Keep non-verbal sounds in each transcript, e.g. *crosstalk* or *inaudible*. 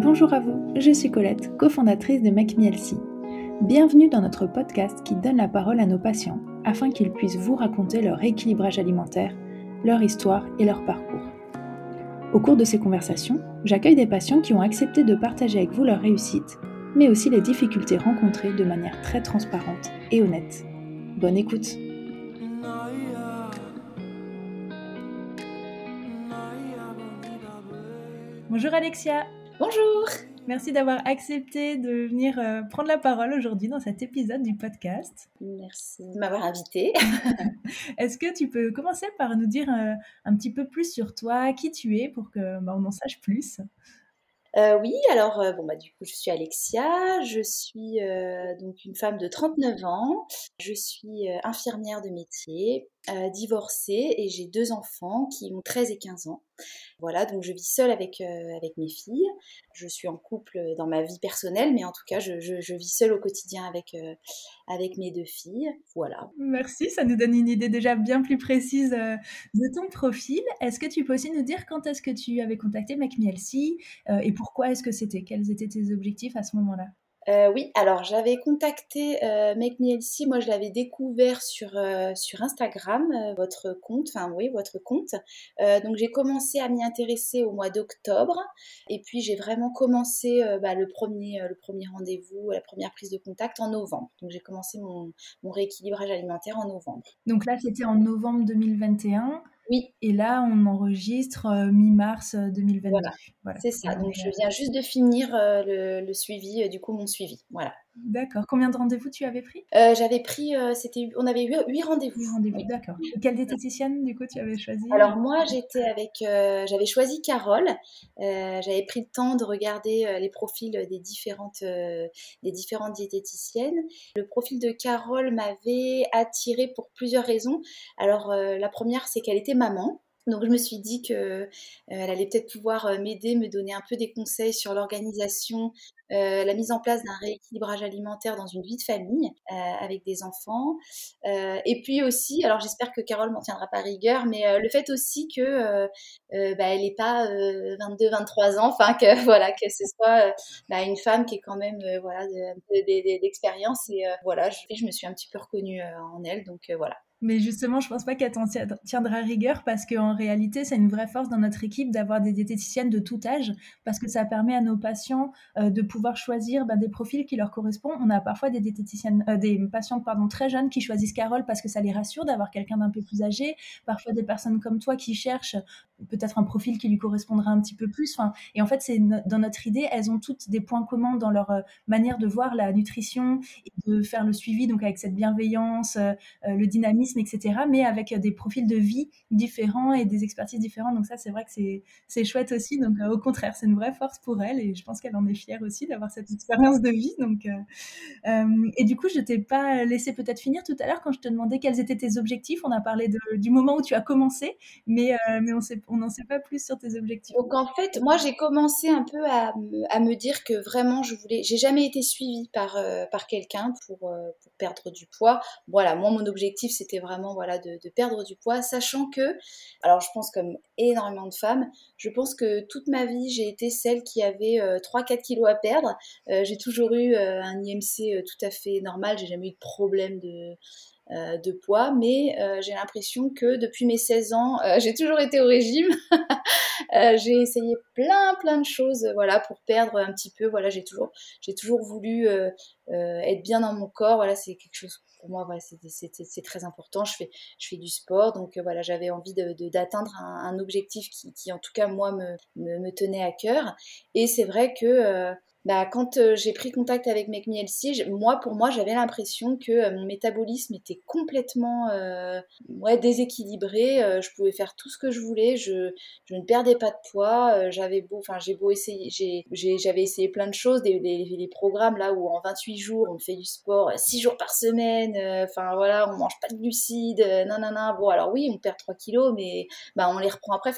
Bonjour à vous, je suis Colette, cofondatrice de Make Bienvenue dans notre podcast qui donne la parole à nos patients afin qu'ils puissent vous raconter leur équilibrage alimentaire, leur histoire et leur parcours. Au cours de ces conversations, j'accueille des patients qui ont accepté de partager avec vous leur réussite, mais aussi les difficultés rencontrées de manière très transparente et honnête. Bonne écoute Bonjour Alexia Bonjour Merci d'avoir accepté de venir euh, prendre la parole aujourd'hui dans cet épisode du podcast. Merci de m'avoir invité. *laughs* *laughs* Est-ce que tu peux commencer par nous dire euh, un petit peu plus sur toi, qui tu es, pour que bah, on en sache plus? Euh, oui, alors bon bah du coup je suis Alexia, je suis donc une femme de 39 ans, je suis infirmière de métier, divorcée et j'ai deux enfants qui ont 13 et 15 ans. Voilà, donc je vis seule avec, euh, avec mes filles. Je suis en couple dans ma vie personnelle, mais en tout cas, je, je, vis seule au quotidien avec, euh, avec mes deux filles. Voilà. Merci, ça nous donne une idée déjà bien plus précise euh, de ton profil. Est-ce que tu peux aussi nous dire quand est-ce que tu avais contacté MacMielsi et pourquoi est-ce que c'était? Quels étaient tes objectifs à ce moment-là? Euh, oui, alors j'avais contacté euh, moi je l'avais découvert sur, euh, sur Instagram, euh, votre compte, enfin oui, votre compte. donc j'ai commencé à m'y intéresser au mois d'octobre et puis j'ai vraiment commencé bah, le premier, le premier rendez-vous, la première prise de contact en novembre. Donc j'ai commencé mon rééquilibrage alimentaire en novembre. Donc là c'était en novembre 2021. Oui. Et là, on enregistre euh, mi-mars 2022. Euh, voilà, c'est ça. Donc, je viens juste de finir euh, le, le, suivi, du coup, mon suivi. Voilà. D'accord. Combien de rendez-vous tu avais pris? Euh, J'avais pris, euh, c'était, on avait eu huit rendez-vous. Huit rendez-vous, d'accord. Quelle diététicienne du coup tu avais choisi? Alors moi j'étais avec, euh, j'avais choisi Carole. j'avais pris le temps de regarder les profils des différentes, des différentes diététiciennes. Le profil de Carole m'avait attirée pour plusieurs raisons. Alors la première c'est qu'elle était maman. Donc je me suis dit que elle allait peut-être pouvoir m'aider, me donner un peu des conseils sur l'organisation euh, la mise en place d'un rééquilibrage alimentaire dans une vie de famille euh, avec des enfants. Euh, et puis aussi, alors j'espère que Carole m'en tiendra pas rigueur, mais le fait aussi que bah, elle n'est pas 22-23 ans, enfin que *laughs* voilà que ce soit bah, une femme qui est quand même voilà d'expérience et voilà je, je me suis un petit peu reconnue en elle, donc voilà. Mais justement, je pense pas qu'elle t'en tiendra rigueur parce qu'en réalité, c'est une vraie force dans notre équipe d'avoir des diététiciennes de tout âge parce que ça permet à nos patients de pouvoir choisir bah, des profils qui leur correspondent. On a parfois des diététiciennes, euh, des patientes pardon, très jeunes qui choisissent Carole parce que ça les rassure d'avoir quelqu'un d'un peu plus âgé. Parfois des personnes comme toi qui cherchent peut-être un profil qui lui correspondra un petit peu plus. Enfin, et en fait, c'est dans notre idée, elles ont toutes des points communs dans leur euh, manière de voir la nutrition et de faire le suivi, donc avec cette bienveillance, euh, le dynamisme, etc. Mais avec des profils de vie différents et des expertises différentes. Donc ça, c'est vrai que c'est chouette aussi. Donc au contraire, c'est une vraie force pour elle et je pense qu'elle en est fière aussi d'avoir cette expérience de vie. Donc, euh, euh, et du coup, je t'ai pas laissé peut-être finir tout à l'heure quand je te demandais quels étaient tes objectifs. On a parlé du moment où tu as commencé, mais, euh, mais on n'en sait pas plus sur tes objectifs. Donc en fait, moi j'ai commencé un peu à, à, me dire que vraiment je voulais, j'ai jamais été suivie par, par quelqu'un pour, perdre du poids. Voilà, moi mon objectif c'était vraiment voilà de, perdre du poids, sachant que, alors je pense comme énormément de femmes, je pense que toute ma vie j'ai été celle qui avait 3-4 kilos à perdre euh, j'ai toujours eu euh, un IMC euh, tout à fait normal, j'ai jamais eu de problème de, de poids, mais j'ai l'impression que depuis mes 16 ans, *laughs* j'ai toujours été au régime. *laughs* j'ai essayé plein plein de choses, voilà, pour perdre un petit peu. Voilà, j'ai toujours j'ai toujours voulu être bien dans mon corps. Voilà, c'est quelque chose pour moi, voilà, c'est très important. Je fais, je fais du sport, donc voilà, j'avais envie d'atteindre de, un, objectif qui, qui, en tout cas, moi, me, me, me tenait à cœur. Et c'est vrai que bah, quand euh, j'ai pris contact avec Make moi, pour moi, j'avais l'impression que euh, mon métabolisme était complètement euh, déséquilibré. je pouvais faire tout ce que je voulais. Je, ne perdais pas de poids. j'avais beau, j'ai beau essayer, j'avais essayé plein de choses, des, des, programmes là où en 28 jours, on fait du sport 6 jours par semaine. Enfin, voilà, on mange pas de glucides. non, non, non. Bon, alors oui, on perd 3 kilos, mais bah, on les reprend après.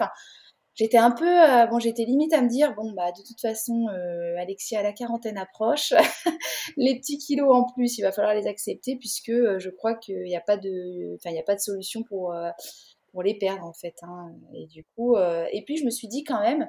J'étais un peu, euh, bon, j'étais limite à me dire, bon, bah, de toute façon, euh, Alexia, la quarantaine approche, *laughs* les petits kilos en plus, il va falloir les accepter puisque euh, je crois qu'il n'y a pas de, enfin, il n'y a pas de solution pour, pour les perdre en fait. Hein. Et du coup, et puis je me suis dit quand même,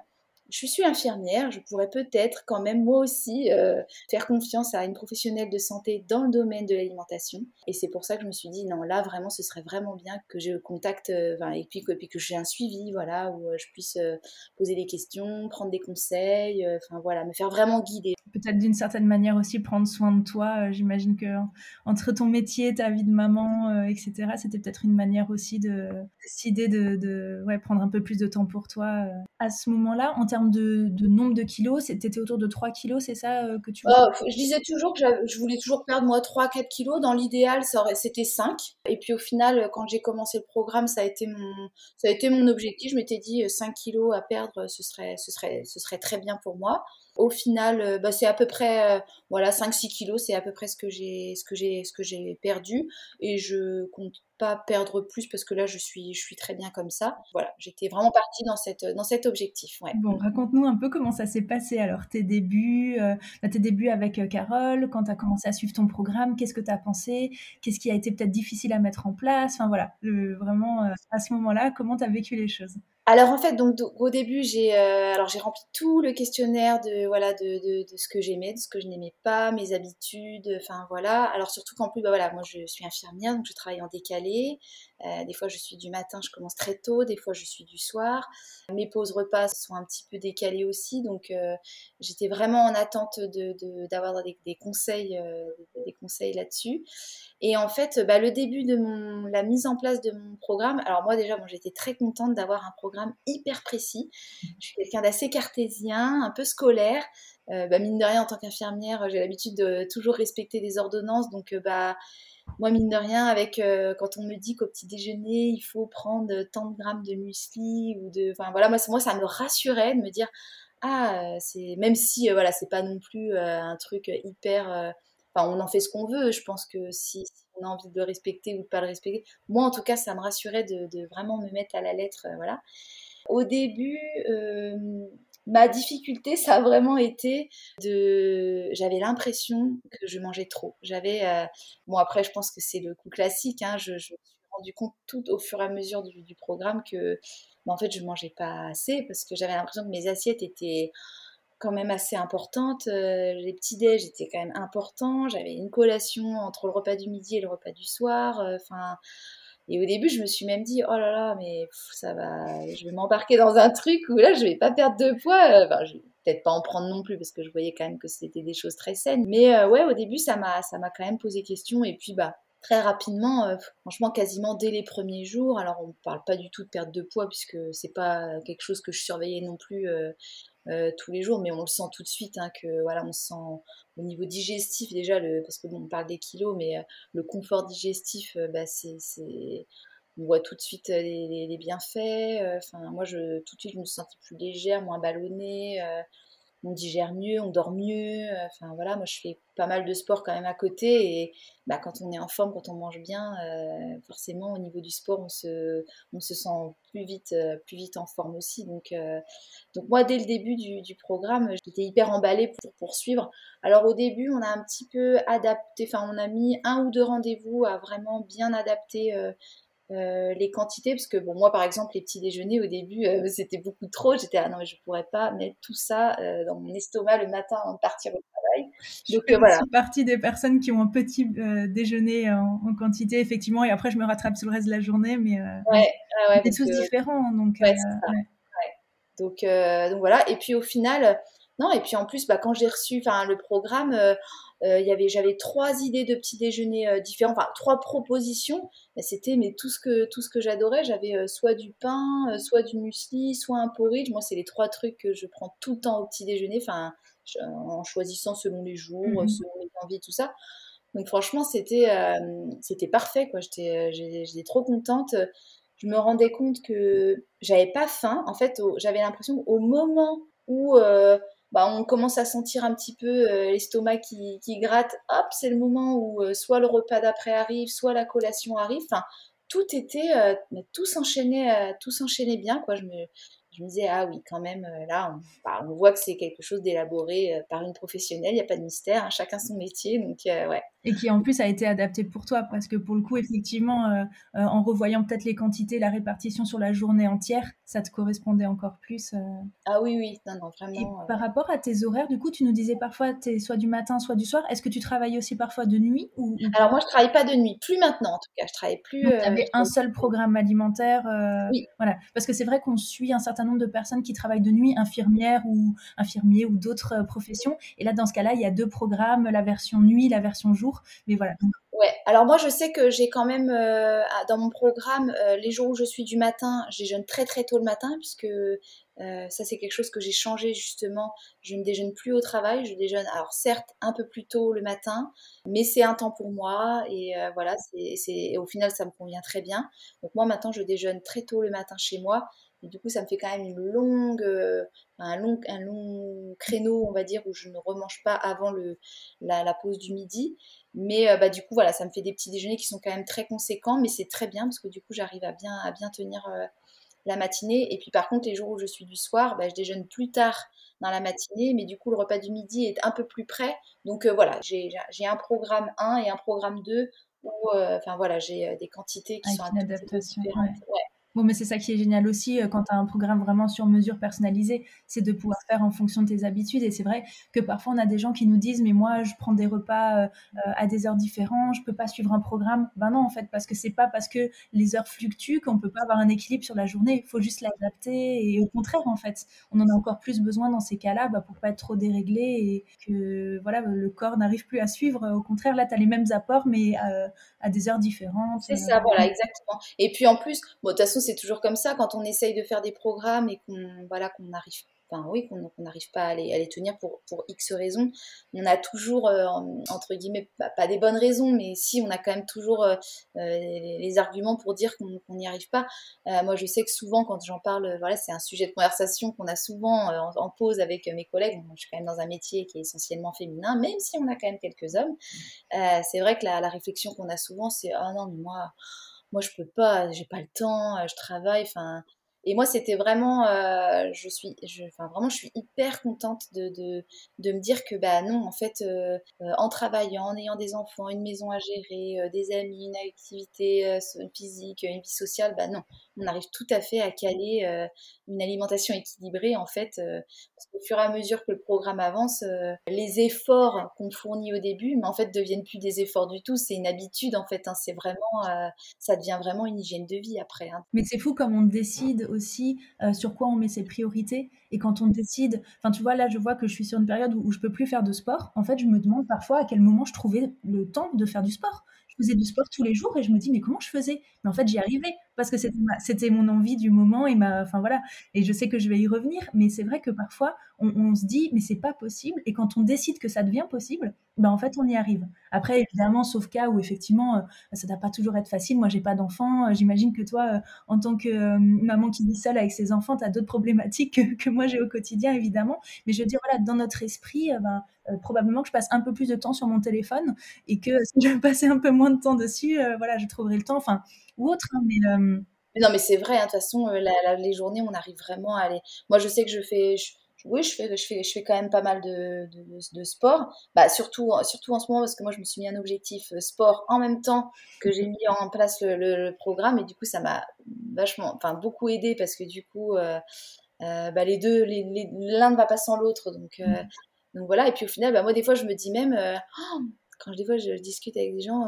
je suis infirmière, je pourrais peut-être quand même moi aussi euh, faire confiance à une professionnelle de santé dans le domaine de l'alimentation. Et c'est pour ça que je me suis dit, non, là vraiment, ce serait vraiment bien que je contacte, euh, et, puis, puis, que j'ai un suivi, voilà, où euh, je puisse poser des questions, prendre des conseils, enfin voilà, me faire vraiment guider. Peut-être d'une certaine manière aussi prendre soin de toi. J'imagine que entre ton métier, ta vie de maman, etc., c'était peut-être une manière aussi de décider de, prendre un peu plus de temps pour toi à ce moment-là, en termes de, nombre de kilos, c'était autour de 3 kilos, c'est ça euh, que tu oh, Je disais toujours que je voulais toujours perdre moi 3-4 kilos. Dans l'idéal, c'était 5. Et puis au final, quand j'ai commencé le programme, ça a été mon, ça a été mon objectif. Je m'étais dit 5 euh, kilos à perdre, ce serait, ce serait, ce serait très bien pour moi. Au final, euh, bah, c'est à peu près voilà 5-6 kilos, c'est à peu près ce que j'ai ce que j'ai ce que j'ai perdu et je compte pas perdre plus parce que là je suis je suis très bien comme ça. Voilà, j'étais vraiment partie dans cette dans cet objectif. Bon, raconte-nous un peu comment ça s'est passé alors tes débuts, euh, bah, tes débuts avec euh, Carole, quand tu as commencé à suivre ton programme, qu'est-ce que tu as pensé, qu'est-ce qui a été peut-être difficile à mettre en place, enfin voilà, vraiment euh, à ce moment-là, comment tu as vécu les choses? Alors en fait, donc au début, j'ai euh, alors j'ai rempli tout le questionnaire de voilà de, de, de ce que j'aimais, de ce que je n'aimais pas, mes habitudes, enfin voilà. Alors surtout qu'en plus, bah voilà, moi je suis infirmière, donc je travaille en décalé. Euh, des fois, je suis du matin, je commence très tôt. Des fois, je suis du soir. Mes pauses repas sont un petit peu décalées aussi, donc euh, j'étais vraiment en attente d'avoir de, des, conseils, euh, conseils là-dessus. Et en fait, bah, le début de mon, la mise en place de mon programme. Alors moi déjà, bon, j'étais très contente d'avoir un programme hyper précis. Je suis quelqu'un d'assez cartésien, un peu scolaire. bah, mine de rien, en tant qu'infirmière, j'ai l'habitude de toujours respecter des ordonnances, donc bah moi, mine de rien, avec euh, quand on me dit qu'au petit déjeuner, il faut prendre tant de grammes de muesli ou de. Enfin, voilà, moi, moi, ça me rassurait de me dire Ah, c'est. Même si, euh, voilà, c'est pas non plus euh, un truc hyper. Enfin, on en fait ce qu'on veut. Je pense que si, on a envie de le respecter ou de pas le respecter, moi, en tout cas, ça me rassurait de, de vraiment me mettre à la lettre. voilà. Au début, Ma difficulté, ça a vraiment été de. J'avais l'impression que je mangeais trop. J'avais. Euh, bon, après, je pense que c'est le coup classique. Hein. Je, me suis rendu compte tout au fur et à mesure du, programme que, bah, en fait, je mangeais pas assez parce que j'avais l'impression que mes assiettes étaient quand même assez importantes. Euh, les petits déj étaient quand même importants. J'avais une collation entre le repas du midi et le repas du soir. Euh, enfin. Et au début, je me suis même dit, oh là là, mais ça va, je vais m'embarquer dans un truc où là, je vais pas perdre de poids. Enfin, je vais peut-être pas en prendre non plus parce que je voyais quand même que c'était des choses très saines. Mais euh, ouais, au début, ça m'a, ça m'a quand même posé question. Et puis, bah, très rapidement, euh, franchement, quasiment dès les premiers jours. Alors, on ne parle pas du tout de perte de poids puisque c'est pas quelque chose que je surveillais non plus euh, tous les jours, mais on le sent tout de suite hein, que voilà, on sent au niveau digestif déjà le, parce que on parle des kilos, mais euh, le confort digestif, euh, bah, c'est, on voit tout de suite les, bienfaits. Enfin, moi, je tout de suite, je me sentais plus légère, moins ballonnée on digère mieux, on dort mieux. Euh, enfin voilà, moi je fais pas mal de sport quand même à côté et bah, quand on est en forme, quand on mange bien, euh, forcément au niveau du sport, on se, sent plus vite, euh, plus vite en forme aussi. Donc, donc moi dès le début du, programme, j'étais hyper emballée pour poursuivre. Alors au début, on a un petit peu adapté, enfin on a mis un ou deux rendez-vous à vraiment bien adapter euh, les quantités, parce que bon, moi par exemple, les petits déjeuners au début, euh, *laughs* c'était beaucoup trop. J'étais ah non, mais je pourrais pas mettre tout ça euh, dans mon estomac le matin avant de partir au travail. Donc je voilà. partie des personnes qui ont un petit déjeuner en, quantité, effectivement, et après je me rattrape sur le reste de la journée, mais ouais, ouais, tous différents. Donc, donc, donc voilà. Et puis au final, non, et puis en plus, bah, quand j'ai reçu le programme, euh, y avait, j'avais trois idées de petits déjeuners euh, différents, enfin trois propositions. C'était mais tout ce que tout ce que j'adorais. J'avais euh, soit du pain, soit du muesli, soit un porridge. Moi, c'est les trois trucs que je prends tout le temps au petit déjeuner. Enfin, en choisissant selon les jours, mmh selon les envies, tout ça. Donc franchement, c'était c'était parfait quoi. J'étais j'étais trop contente. Je me rendais compte que j'avais pas faim. En fait, j'avais l'impression qu'au moment où bah, on commence à sentir un petit peu euh, l'estomac qui, qui, gratte, hop, c'est le moment où euh, soit le repas d'après arrive, soit la collation arrive. Enfin, tout était, euh, tout s'enchaînait, tout s'enchaînait bien, quoi. Je me, je me disais, ah oui, quand même, euh, là, on, bah, on voit que c'est quelque chose d'élaboré euh, par une professionnelle, il n'y a pas de mystère, hein, chacun son métier, donc euh, ouais. Et qui en plus a été adapté pour toi, parce que pour le coup, effectivement, en revoyant peut-être les quantités, la répartition sur la journée entière, ça te correspondait encore plus. Ah oui, oui, non, non, vraiment. Et par rapport à tes horaires, du coup, tu nous disais parfois, tu es soit du matin, soit du soir. Est-ce que tu travailles aussi parfois de nuit ou... Alors moi, je travaille pas de nuit, plus maintenant en tout cas, je travaille plus. Tu avais un seul programme alimentaire. oui. Voilà, parce que c'est vrai qu'on suit un certain nombre de personnes qui travaillent de nuit, infirmières ou infirmiers ou d'autres euh, professions. Et là, dans ce cas-là, il y a deux programmes, la version nuit, la version jour. Mais voilà. Ouais, alors moi je sais que j'ai quand même euh, dans mon programme euh, les jours où je suis du matin, je déjeune très très tôt le matin puisque ça c'est quelque chose que j'ai changé justement. Je ne déjeune plus au travail, je déjeune alors certes un peu plus tôt le matin, mais c'est un temps pour moi et voilà, c'est au final ça me convient très bien. Donc moi maintenant je déjeune très tôt le matin chez moi et du coup, ça me fait quand même une longue, euh, un, long, un long créneau, on va dire, où je ne remange pas avant le, la, pause du midi. Mais euh, bah, du coup, voilà, ça me fait des petits déjeuners qui sont quand même très conséquents, mais c'est très bien parce que du coup, j'arrive à bien, à bien tenir euh, la matinée. Et puis par contre, les jours où je suis du soir, bah, je déjeune plus tard dans la matinée, mais du coup, le repas du midi est un peu plus près. Donc voilà, j'ai un programme 1 et un programme 2 où, enfin voilà, j'ai des quantités qui sont peu différentes. Ouais. Bon, mais c'est ça qui est génial aussi euh, quand tu as un programme vraiment sur mesure personnalisé, c'est de pouvoir faire en fonction de tes habitudes. Et c'est vrai que parfois on a des gens qui nous disent, mais moi je prends des repas euh, euh, à des heures différentes, je peux pas suivre un programme. Ben non, en fait, parce que c'est pas parce que les heures fluctuent qu'on peut pas avoir un équilibre sur la journée. Il faut juste l'adapter. Et au contraire, en fait, on en a encore plus besoin dans ces cas-là bah, pour pas être trop déréglé et que voilà, le corps n'arrive plus à suivre. Au contraire, là, tu as les mêmes apports, mais à des heures différentes. C'est ça, voilà, exactement. Et puis en plus, bon, de toute façon, c'est toujours comme ça quand on essaye de faire des programmes et qu'on voilà, qu'on arrive Enfin, oui, n'arrive pas à les, tenir pour, pour X raisons. On a toujours, euh, entre guillemets, pas, des bonnes raisons, mais si, on a quand même toujours euh, euh, les, arguments pour dire qu'on n'y arrive pas. moi, je sais que souvent, quand j'en parle, voilà, c'est un sujet de conversation qu'on a souvent en, pause avec mes collègues. je suis quand même dans un métier qui est essentiellement féminin, même si on a quand même quelques hommes. c'est vrai que la, la réflexion qu'on a souvent, c'est Ah non, mais moi moi je peux pas, j'ai pas le temps, je travaille, enfin et moi, c'était vraiment, euh, je suis, je, enfin vraiment, je suis hyper contente de, de, de me dire que bah non, en fait, euh, euh, en travaillant, en ayant des enfants, une maison à gérer, des amis, une activité physique, une vie sociale, bah non, on arrive tout à fait à caler une alimentation équilibrée en fait, parce qu'au fur et à mesure que le programme avance, les efforts qu'on fournit au début, mais en fait deviennent plus des efforts du tout, c'est une habitude en fait, hein, c'est vraiment, ça devient vraiment une hygiène de vie après. Hein. Mais c'est fou comme on décide aussi euh, sur quoi on met ses priorités. Et quand on décide, enfin tu vois, là je vois que je suis sur une période où, où je peux plus faire de sport. En fait, je me demande parfois à quel moment je trouvais le temps de faire du sport. Je faisais du sport tous les jours et je me dis mais comment je faisais? Mais en fait j'y arrivais parce que c'était mon envie du moment et ma, enfin voilà. Et je sais que je vais y revenir, mais c'est vrai que parfois on, se dit mais c'est pas possible. Et quand on décide que ça devient possible, ben en fait on y arrive. Après évidemment, sauf cas où effectivement euh, ça doit pas toujours être facile. Moi j'ai pas d'enfants. Euh, j'imagine que toi, euh, en tant que maman qui vit seule avec ses enfants, tu as d'autres problématiques que, moi j'ai au quotidien évidemment. Mais je veux dire voilà, dans notre esprit, ben, probablement que je passe un peu plus de temps sur mon téléphone et que si je passais un peu moins de temps dessus, voilà, je trouverai le temps. Enfin ou autre. Hein, mais, non, mais c'est vrai, hein, de toute façon, les journées, on arrive vraiment à aller. Moi, je sais que je fais, oui, je fais, je, fais, je fais quand même pas mal de, de, sport. Bah, surtout, surtout en ce moment, parce que moi, je me suis mis un objectif euh, sport en même temps que j'ai mis en place le, programme. Et du coup, ça m'a vachement, enfin, beaucoup aidé parce que du coup, euh, euh, bah, les deux, l'un ne va pas sans l'autre. Donc, mmh. donc voilà. Et puis au final, bah, moi, des fois, je me dis même, oh, quand des fois je discute avec des gens,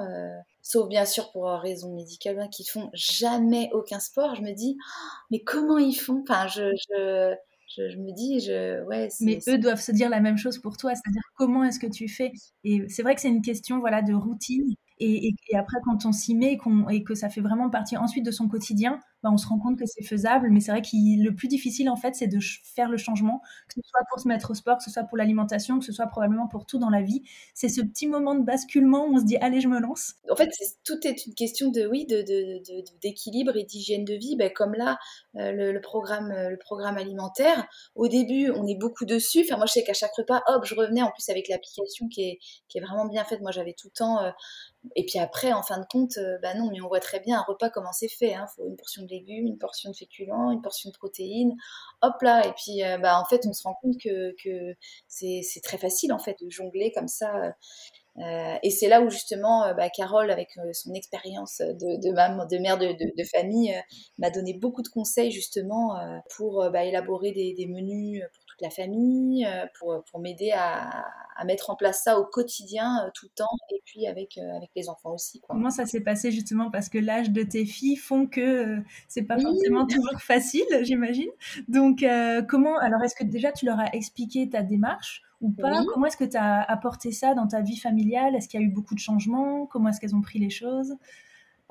sauf bien sûr pour raison médicale, hein, qui font jamais aucun sport, je me dis, oh, mais comment ils font? Enfin, je, je je, me dis, je, ouais. Mais eux doivent se dire la même chose pour toi, c'est-à-dire comment est-ce que tu fais? Et c'est vrai que c'est une question voilà de routine. Et, après, quand on s'y met et, que ça fait vraiment partie ensuite de son quotidien, bah, on se rend compte que c'est faisable. Mais c'est vrai que le plus difficile, en fait, c'est de faire le changement, que ce soit pour se mettre au sport, que ce soit pour l'alimentation, que ce soit probablement pour tout dans la vie. C'est ce petit moment de basculement où on se dit, allez, je me lance. En fait, tout est une question de, oui, d'équilibre et d'hygiène de vie. Ben, comme là, euh, le, programme, euh, le programme alimentaire, au début, on est beaucoup dessus. Enfin, moi, je sais qu'à chaque repas, hop, je revenais en plus avec l'application qui est, qui est vraiment bien faite. Moi, j'avais tout le temps. Euh, et puis après, en fin de compte, bah non, mais on voit très bien un repas comment c'est fait. Il hein. faut une portion de légumes, une portion de féculents, une portion de protéines. Hop là, et puis euh, bah, en fait, on se rend compte que, c'est très facile en fait de jongler comme ça. Euh, et c'est là où justement, bah, Carole, avec son expérience de, mère de, famille, m'a donné beaucoup de conseils justement pour bah, élaborer des, menus la famille, pour, pour m'aider à, à mettre en place ça au quotidien, euh, tout le temps, et puis avec, euh, avec les enfants aussi. Comment ça s'est passé justement? Parce que l'âge de tes filles font que euh, c'est pas forcément toujours *laughs* facile, j'imagine. Donc, comment Alors, est-ce que déjà tu leur as expliqué ta démarche ou pas? Comment est-ce que tu as apporté ça dans ta vie familiale? Est-ce qu'il y a eu beaucoup de changements? Comment est-ce qu'elles ont pris les choses?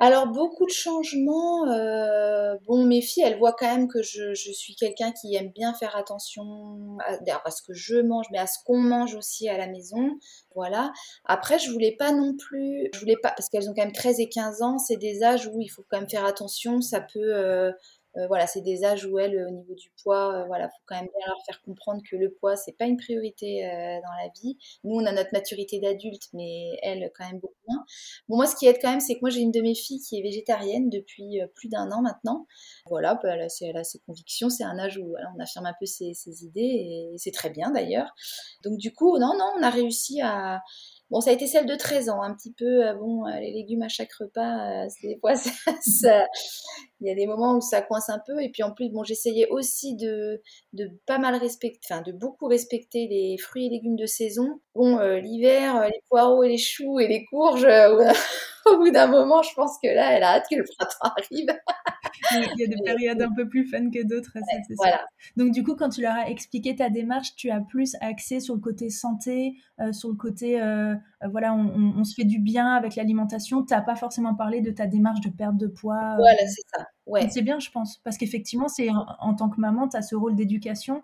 Alors beaucoup de changements. Euh, bon, mes filles, elles voient quand même que je, suis quelqu'un qui aime bien faire attention à, ce que je mange, mais à ce qu'on mange aussi à la maison. Voilà. Après, je voulais pas non plus, je voulais pas parce qu'elles ont quand même 13 et 15 ans. C'est des âges où il faut quand même faire attention. Ça peut euh, euh, voilà, c'est des âges où elles, au niveau du poids, euh, voilà, faut quand même leur faire comprendre que le poids, c'est pas une priorité euh, dans la vie. Nous, on a notre maturité d'adulte, mais elles, quand même beaucoup moins. Bon, moi, ce qui aide quand même, c'est que moi, j'ai une de mes filles qui est végétarienne depuis plus d'un an maintenant. Voilà, bah, elle, a, ses convictions, c'est un âge où on affirme un peu ses idées, et c'est très bien d'ailleurs. Donc, du coup, non, non, on a réussi à Bon, ça a été celle de 13 ans, un petit peu, euh, bon, euh, les légumes à chaque repas, euh, des fois, *laughs* il y a des moments où ça coince un peu. Et puis en plus, bon, j'essayais aussi de, de pas mal respecter, enfin, de beaucoup respecter les fruits et légumes de saison. Bon, l'hiver, les poireaux et les choux et les courges, *laughs* au bout d'un moment, je pense que là, elle a hâte que le printemps *laughs* arrive. Il y a des périodes un peu plus fun que d'autres, c'est voilà. Donc du coup, quand tu leur as expliqué ta démarche, tu as plus axé sur le côté santé, euh, sur le côté, euh, euh, voilà, on, se fait du bien avec l'alimentation. Tu n'as pas forcément parlé de ta démarche de perte de poids. Voilà, c'est ça. Ouais. C'est bien, je pense, parce qu'effectivement, c'est en, tant que maman, tu as ce rôle d'éducation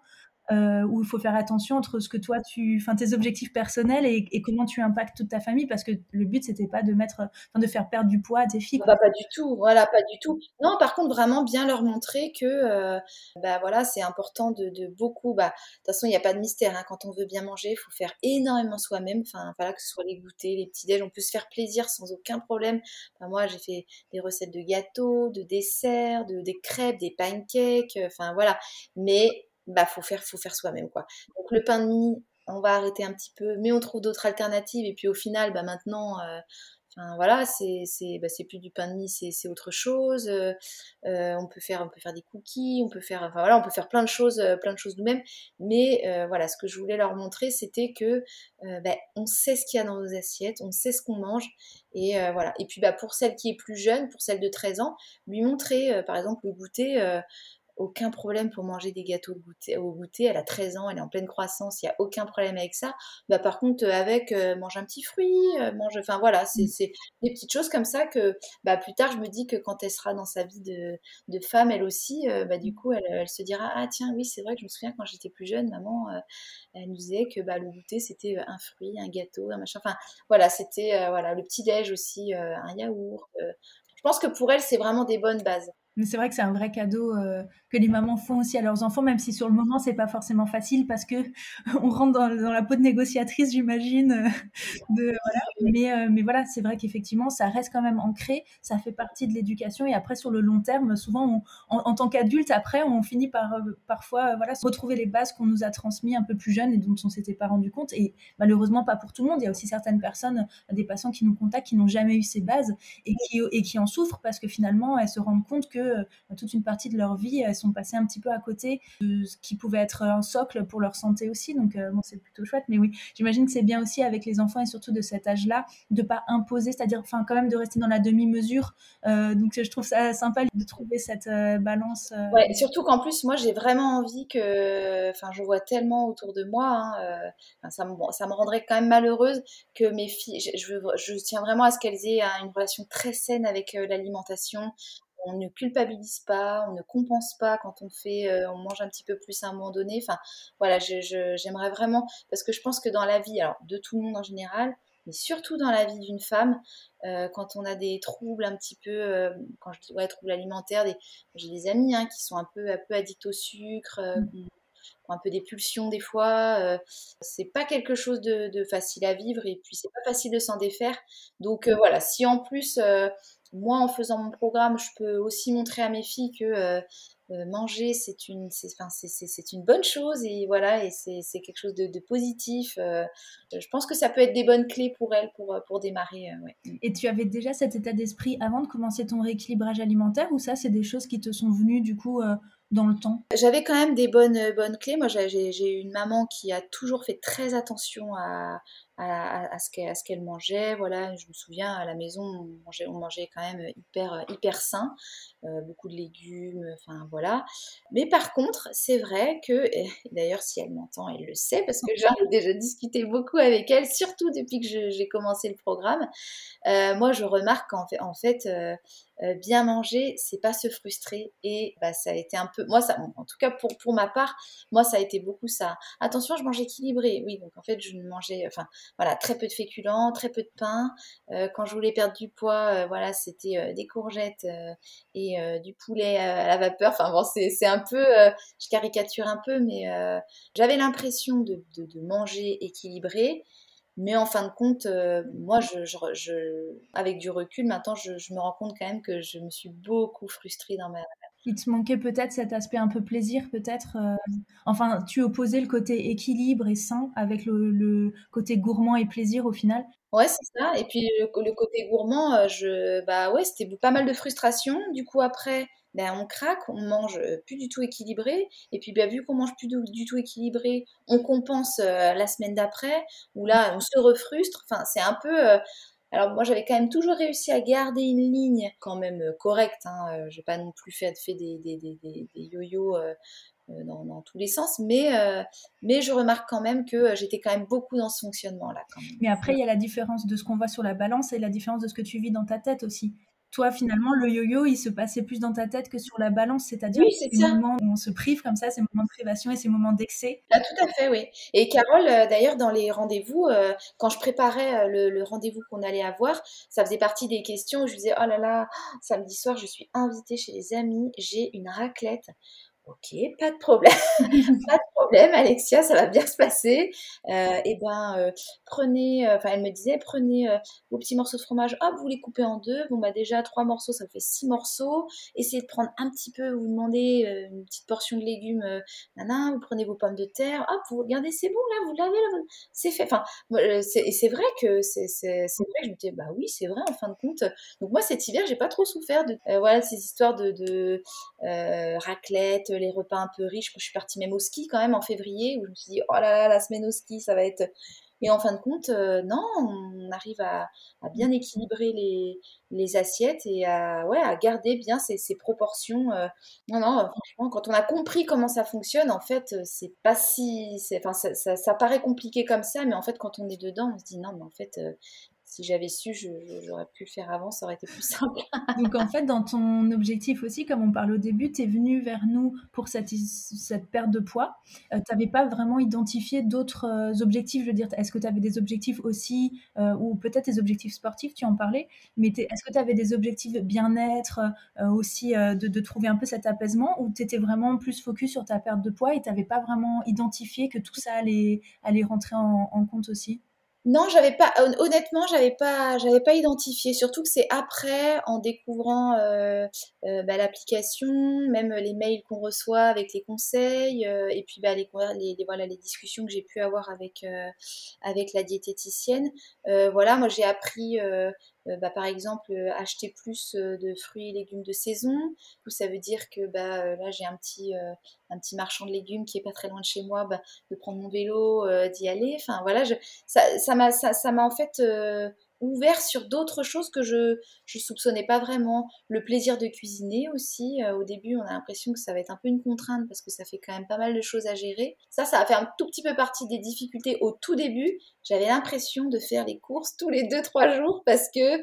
euh, où il faut faire attention entre ce que toi tu, enfin tes objectifs personnels et, comment tu impactes toute ta famille parce que le but c'était pas de mettre, enfin de faire perdre du poids à tes filles. Bah, pas du tout, voilà, pas du tout. Non, par contre vraiment bien leur montrer que, euh, bah voilà, c'est important de, de, beaucoup. Bah de toute façon il n'y a pas de mystère. Hein. quand on veut bien manger, il faut faire énormément soi-même. Enfin voilà que ce soit les goûters, les petits déj, on peut se faire plaisir sans aucun problème. Enfin, moi j'ai fait des recettes de gâteaux, de desserts, de des crêpes, des pancakes. Enfin voilà, mais bah faut faire faut soi-même quoi. Donc le pain de mie, on va arrêter un petit peu, mais on trouve d'autres alternatives et puis au final bah maintenant euh, voilà, c'est bah, plus du pain de mie, c'est autre chose. Euh, euh, on peut faire on peut faire des cookies, on peut faire enfin voilà, on peut faire plein de choses plein de choses nous-mêmes. Mais voilà, ce que je voulais leur montrer, c'était que bah, on sait ce qu'il y a dans nos assiettes, on sait ce qu'on mange et voilà. Et puis bah pour celle qui est plus jeune, pour celle de 13 ans, lui montrer par exemple le goûter aucun problème pour manger des gâteaux au goûter. Elle a 13 ans, elle est en pleine croissance, il n'y a aucun problème avec ça. Bah, par contre, euh, avec, euh, mange un petit fruit, euh, mange. Enfin voilà, mmh. c'est des petites choses comme ça que bah, plus tard, je me dis que quand elle sera dans sa vie de, de femme, elle aussi, bah, du coup, elle, elle, se dira Ah, tiens, oui, c'est vrai que je me souviens quand j'étais plus jeune, maman, elle nous disait que bah, le goûter, c'était un fruit, un gâteau, un machin. Enfin voilà, c'était voilà, le petit-déj aussi, un yaourt. je pense que pour elle, c'est vraiment des bonnes bases. Mais c'est vrai que c'est un vrai cadeau euh, que les mamans font aussi à leurs enfants, même si sur le moment c'est pas forcément facile parce que *laughs* on rentre dans, la peau de négociatrice, j'imagine. Euh, voilà. Mais euh, mais voilà, c'est vrai qu'effectivement ça reste quand même ancré, ça fait partie de l'éducation et après sur le long terme, souvent en, tant qu'adulte après on finit par parfois voilà retrouver les bases qu'on nous a transmises un peu plus jeunes et dont on s'était pas rendu compte et malheureusement pas pour tout le monde. Il y a aussi certaines personnes, des patients qui nous contactent qui n'ont jamais eu ces bases et qui et qui en souffrent parce que finalement elles se rendent compte que euh, toute une partie de leur vie, sont passées un petit peu à côté de ce qui pouvait être un socle pour leur santé aussi. Donc, euh, bon, c'est plutôt chouette. Mais oui, j'imagine que c'est bien aussi avec les enfants et surtout de cet âge-là de pas imposer, c'est-à-dire, enfin, quand même de rester dans la demi-mesure. Euh, donc, je trouve ça sympa de trouver cette balance. Ouais, surtout qu'en plus, moi, j'ai vraiment envie que, enfin, je vois tellement autour de moi, hein, ça, me, rendrait quand même malheureuse que mes filles, je, je tiens vraiment à ce qu'elles aient une relation très saine avec l'alimentation, on ne culpabilise pas, on ne compense pas quand on fait, euh, on mange un petit peu plus à un moment donné. Enfin, voilà, j'aimerais vraiment, parce que je pense que dans la vie, alors de tout le monde en général, mais surtout dans la vie d'une femme, euh, quand on a des troubles un petit peu, euh, quand je dis ouais, troubles alimentaires, j'ai des amis hein, qui sont un peu, un peu addicts au sucre, mmh un peu des pulsions des fois. c'est pas quelque chose de, facile à vivre et puis c'est pas facile de s'en défaire. Donc voilà, si en plus moi, en faisant mon programme, je peux aussi montrer à mes filles que euh, manger, c'est une, c'est, une bonne chose et voilà, et c'est, quelque chose de, positif. Euh, je pense que ça peut être des bonnes clés pour elles pour, euh, pour démarrer. Et tu avais déjà cet état d'esprit avant de commencer ton rééquilibrage alimentaire ou ça, c'est des choses qui te sont venues du coup dans le temps? J'avais quand même des bonnes, bonnes clés. Moi, j'ai, j'ai une maman qui a toujours fait très attention à, à, ce qu'elle mangeait. Voilà, je me souviens à la maison, on mangeait, quand même hyper, hyper sain, euh, beaucoup de légumes, enfin voilà. Mais par contre, c'est vrai que, *laughs* d'ailleurs, si elle m'entend, elle le sait, parce que j'en ai déjà discuté beaucoup avec elle, surtout depuis que j'ai commencé le programme. Euh, moi, je remarque qu'en fait, en fait euh, euh, bien manger, c'est pas se frustrer. Et bah, ça a été un peu, moi, ça, en tout cas pour, pour ma part, moi, ça a été beaucoup ça. Attention, je mange équilibré. Oui, donc en fait, je mangeais, enfin, voilà, très peu de féculents, très peu de pain. Euh, quand je voulais perdre du poids, euh, voilà, c'était des courgettes et du poulet à la vapeur. Enfin bon, c'est un peu, je caricature un peu, mais j'avais l'impression de, de, de manger équilibré. Mais en fin de compte, euh, moi, je, avec du recul, maintenant, je, me rends compte quand même que je me suis beaucoup frustrée dans ma... Il te manquait peut-être cet aspect un peu plaisir, peut-être. Euh, enfin, tu opposais le côté équilibre et sain avec le, côté gourmand et plaisir au final. Ouais, c'est ça. Et puis le, côté gourmand, euh, je, bah ouais, c'était pas mal de frustration. Du coup, après, ben, on craque, on mange euh, plus du tout équilibré. Et puis, ben, vu qu'on mange plus du tout équilibré, on compense la semaine d'après, où là, on se refrustre. Enfin, c'est un peu. Alors, moi, j'avais quand même toujours réussi à garder une ligne quand même correcte. Hein. Je n'ai pas non plus fait, fait des, des, des, des yo-yo. dans, dans, tous les sens, mais, mais je remarque quand même que j'étais quand même beaucoup dans ce fonctionnement-là. Mais après, il y a la différence de ce qu'on voit sur la balance et la différence de ce que tu vis dans ta tête aussi toi, finalement, le yo-yo, il se passait plus dans ta tête que sur la balance, c'est-à-dire oui, ces moments où on se prive comme ça, ces moments de privation et ces moments d'excès. Ah, tout à fait, oui. Et Carole, euh, d'ailleurs, dans les rendez-vous, euh, quand je préparais euh, le, rendez-vous qu'on allait avoir, ça faisait partie des questions où je disais, oh là là, samedi soir, je suis invitée chez les amis, j'ai une raclette. Ok, pas de problème, *laughs* pas de problème, Alexia, ça va bien se passer. Euh, et ben, euh, prenez, euh, enfin, elle me disait, prenez vos petits morceaux de fromage, hop, vous les coupez en deux. Bon, bah déjà, trois morceaux, ça fait six morceaux. Essayez de prendre un petit peu, vous demandez une petite portion de légumes, nana, vous prenez vos pommes de terre, hop, vous regardez, c'est bon, là, vous l'avez, là, c'est fait. Enfin, et c'est vrai que c'est vrai que je me disais, bah oui, c'est vrai, en fin de compte. Donc, moi, cet hiver, j'ai pas trop souffert de, voilà, ces histoires de, de raclette, les repas un peu riches. Je suis partie même au ski quand même en février où je me suis dit, oh là là, la semaine au ski, ça va être. Et en fin de compte, euh, non, on arrive à, bien équilibrer les, les, assiettes et à, ouais, à garder bien ces, ces proportions. Euh. non, non, franchement, quand on a compris comment ça fonctionne, en fait, c'est pas si. Enfin, ça, ça, paraît compliqué comme ça, mais en fait, quand on est dedans, on se dit non, mais en fait, euh, si j'avais su, j'aurais pu le faire avant, ça aurait été plus *laughs* simple. Donc en fait, dans ton objectif aussi, comme on parle au début, tu es venu vers nous pour cette, perte de poids. Euh, tu n'avais pas vraiment identifié d'autres euh, objectifs, je veux dire, est-ce que tu avais des objectifs aussi, euh, ou peut-être des objectifs sportifs, tu en parlais, mais est-ce que tu avais des objectifs bien-être aussi, de, trouver un peu cet apaisement, ou tu étais vraiment plus focus sur ta perte de poids et tu n'avais pas vraiment identifié que tout ça allait, allait rentrer en compte aussi? Non, j'avais pas. Honnêtement, j'avais pas, j'avais pas identifié. Surtout que c'est après, en découvrant euh, euh, bah, l'application, même les mails qu'on reçoit avec les conseils, euh, et puis bah, les, voilà les discussions que j'ai pu avoir avec avec la diététicienne. voilà, moi j'ai appris bah, par exemple euh, acheter plus euh, de fruits et légumes de saison. ça veut dire que bah, là j'ai un petit, un petit marchand de légumes qui est pas très loin de chez moi, bah, de prendre mon vélo, d'y aller. Enfin voilà, je, ça m'a ça, ça, en fait ouvert sur d'autres choses que je ne soupçonnais pas vraiment. Le plaisir de cuisiner aussi. au début, on a l'impression que ça va être un peu une contrainte parce que ça fait quand même pas mal de choses à gérer. Ça, ça a fait un tout petit peu partie des difficultés au tout début. J'avais l'impression de faire les courses tous les 2-3 jours parce que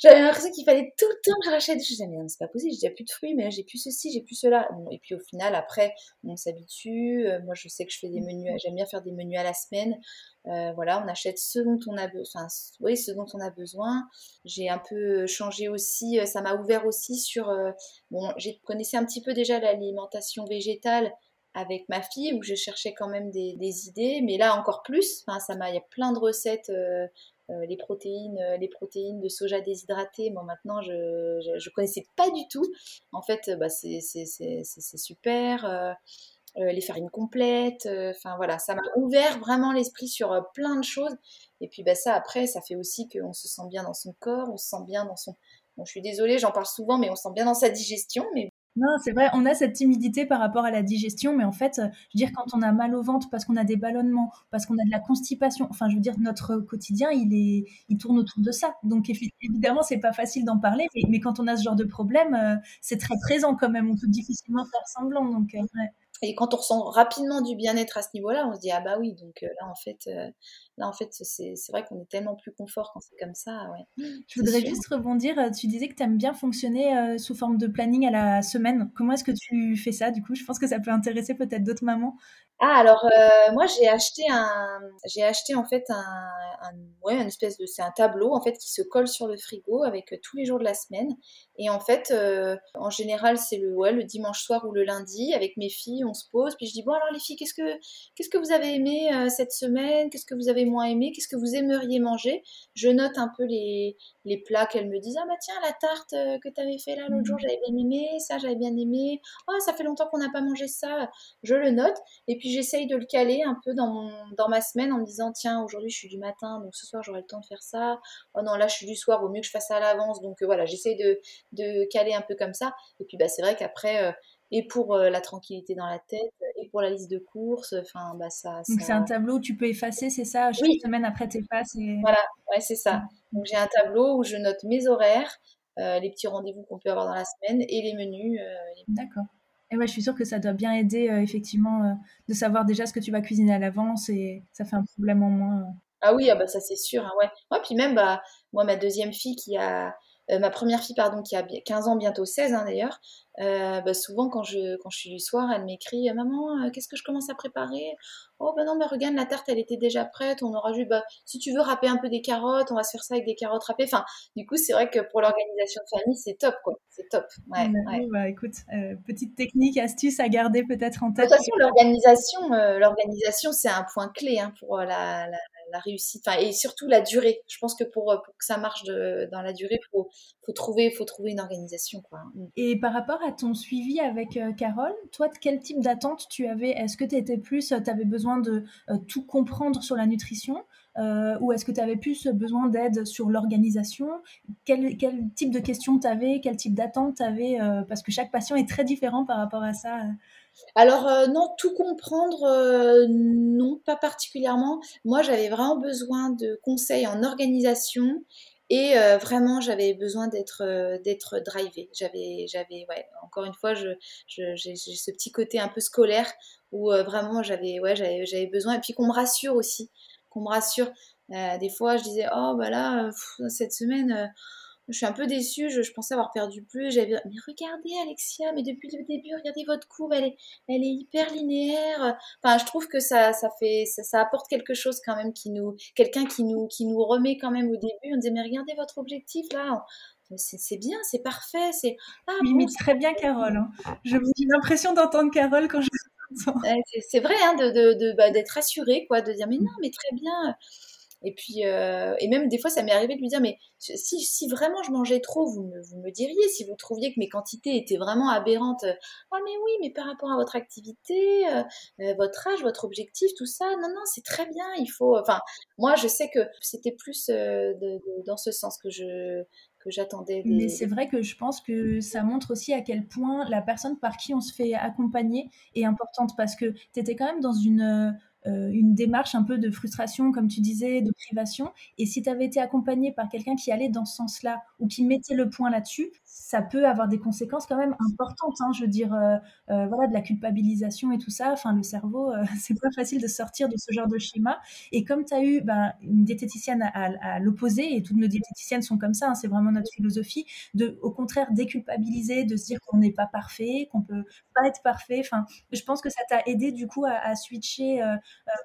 j'avais l'impression qu'il fallait tout le temps que je rachète. Je disais, mais c'est pas possible, j'ai déjà plus de fruits, mais j'ai plus ceci, j'ai plus cela. et puis au final, après, on s'habitue. Euh, moi, je sais que je fais des menus, j'aime bien faire des menus à la semaine. Euh, voilà, on achète ce dont on a besoin. Enfin, on a besoin. J'ai un peu changé aussi, euh, ça m'a ouvert aussi sur. bon, j'ai connaissais un petit peu déjà l'alimentation végétale avec ma fille où je cherchais quand même des, idées, mais là encore plus. Ça m'a, il y a plein de recettes. les protéines, les protéines de soja déshydraté. Moi maintenant, je, ne connaissais pas du tout. En fait, bah, c'est super. Les farines complètes. Enfin voilà, ça m'a ouvert vraiment l'esprit sur plein de choses. Et puis bah, ça, après, ça fait aussi qu'on se sent bien dans son corps, on se sent bien dans son... Bon, je suis désolée, j'en parle souvent, mais on se sent bien dans sa digestion. Mais non, c'est vrai, on a cette timidité par rapport à la digestion, mais en fait, euh, je veux dire, quand on a mal au ventre parce qu'on a des ballonnements, parce qu'on a de la constipation, enfin, je veux dire, notre quotidien, il, est, il tourne autour de ça. Donc, évidemment, c'est pas facile d'en parler, mais, quand on a ce genre de problème, euh, c'est très présent quand même. On peut difficilement faire semblant. Donc, euh, Et quand on ressent rapidement du bien-être à ce niveau-là, on se dit, ah bah oui, donc là, en fait, Là, en fait, c'est vrai qu'on est tellement plus confort quand c'est comme ça. Ouais. *gasps* Je voudrais juste rebondir. Euh, tu disais que tu aimes bien fonctionner euh, sous forme de planning à la semaine. Comment est-ce que tu fais ça Du coup, je pense que ça peut intéresser peut-être d'autres mamans. Ah, alors euh, moi, j'ai acheté un, j'ai acheté en fait un, ouais, une espèce de, c'est un tableau en fait qui se colle sur le frigo avec tous les jours de la semaine. Et en fait, en général, c'est le, ouais, le dimanche soir ou le lundi avec mes filles, on se pose. Puis je dis bon alors les filles, qu'est-ce que, qu'est-ce que vous avez aimé cette semaine? Qu'est-ce que vous avez moins aimé, qu'est-ce que vous aimeriez manger? Je note un peu les, les plats qu'elle me disent. Ah bah tiens, la tarte euh, que tu avais fait là l'autre jour, mhm. j'avais bien aimé, ça j'avais bien aimé. Oh, ça fait longtemps qu'on n'a pas mangé ça. Je le note et puis j'essaye de le caler un peu dans, mon, dans ma semaine en me disant tiens, aujourd'hui je suis du matin, donc ce soir j'aurai le temps de faire ça. Oh non, là je suis du soir, vaut mieux que je fasse ça à l'avance. Donc euh, voilà, j'essaye de, de caler un peu comme ça. Et puis bah, c'est vrai qu'après, euh, et pour euh, la tranquillité dans la tête et pour la liste de courses. Enfin, bah ça. Donc c'est un tableau où tu peux effacer, c'est ça Chaque semaine après tu Et... Voilà, ouais, c'est ça. Donc j'ai un tableau où je note mes horaires, euh, les petits rendez-vous qu'on peut avoir dans la semaine et les menus. Euh, D'accord. Et ouais, je suis sûre que ça doit bien aider effectivement de savoir déjà ce que tu vas cuisiner à l'avance et ça fait un problème en moins. Ah oui, ah bah ça c'est sûr. Hein, ouais. ouais. Puis même, bah, moi, ma deuxième fille qui a euh, ma première fille, pardon, qui a 15 ans, bientôt 16 hein, d'ailleurs, euh, bah, souvent quand je, quand je suis du soir, elle m'écrit Maman, euh, qu'est-ce que je commence à préparer? Oh, bah non, mais regarde, la tarte, elle était déjà prête. On aura juste, bah, si tu veux râper un peu des carottes, on va se faire ça avec des carottes râpées. Enfin, du coup, c'est vrai que pour l'organisation de famille, c'est top, quoi. C'est top. Ouais, Bah, écoute, petite technique, astuce à garder peut-être en tête. De toute façon, l'organisation, l'organisation, c'est un point clé hein, pour la, la réussite, et surtout la durée. Je pense que pour, que ça marche dans la durée, il faut, faut, trouver, faut trouver une organisation. Quoi. Mm. Et par rapport à ton suivi avec euh, Carole, toi, quel type d'attente tu avais? Est-ce que tu plus, tu avais besoin de euh, tout comprendre sur la nutrition euh, ou est-ce que tu avais plus besoin d'aide sur l'organisation? Quel, quel, type de questions tu avais Quel type d'attente tu avais Parce que chaque patient est très différent par rapport à ça. Alors euh, non, tout comprendre, euh, non, pas particulièrement. Moi, j'avais vraiment besoin de conseils en organisation et euh, vraiment, j'avais besoin d'être d'être drivée. J'avais, j'avais, encore une fois, j'ai ce petit côté un peu scolaire où vraiment j'avais besoin et puis qu'on me rassure aussi, qu'on me rassure. des fois, je disais, oh bah là, cette semaine je suis un peu déçue, je, pensais avoir perdu plus. J'avais mais regardez Alexia, mais depuis le début, regardez votre courbe, elle est, elle est hyper linéaire. Enfin, je trouve que ça, ça fait, ça, apporte quelque chose quand même qui nous, quelqu'un qui nous, qui nous remet quand même au début. On disait mais regardez votre objectif là. C'est bien, c'est parfait. C'est ah, très bien Carole. Hein. J'ai l'impression d'entendre Carole quand je. c'est vrai hein, de, de, de bah, d'être rassurée, quoi, de dire mais non, mais très bien. Et puis, euh, et même des fois, ça m'est arrivé de lui dire, mais si, si vraiment je mangeais trop, vous me, vous me diriez, si vous trouviez que mes quantités étaient vraiment aberrantes, euh, ah mais oui, mais par rapport à votre activité, euh, votre âge, votre objectif, tout ça, non, non, c'est très bien, il faut, enfin, moi, je sais que c'était plus de, dans ce sens que je, que j'attendais. Mais c'est vrai que je pense que ça montre aussi à quel point la personne par qui on se fait accompagner est importante parce que tu étais quand même dans une euh, une démarche un peu de frustration, comme tu disais, de privation. Et si tu avais été accompagné par quelqu'un qui allait dans ce sens-là ou qui mettait le point là-dessus, ça peut avoir des conséquences quand même importantes. Hein. je veux dire, euh, euh, voilà, de la culpabilisation et tout ça. Enfin, le cerveau, *laughs* c'est pas facile de sortir de ce genre de schéma. Et comme tu as eu ben, une diététicienne à, l'opposé, et toutes nos diététiciennes sont comme ça, hein, c'est vraiment notre philosophie, de au contraire déculpabiliser, de se dire qu'on n'est pas parfait, qu'on peut pas être parfait. Enfin, je pense que ça t'a aidé du coup à, switcher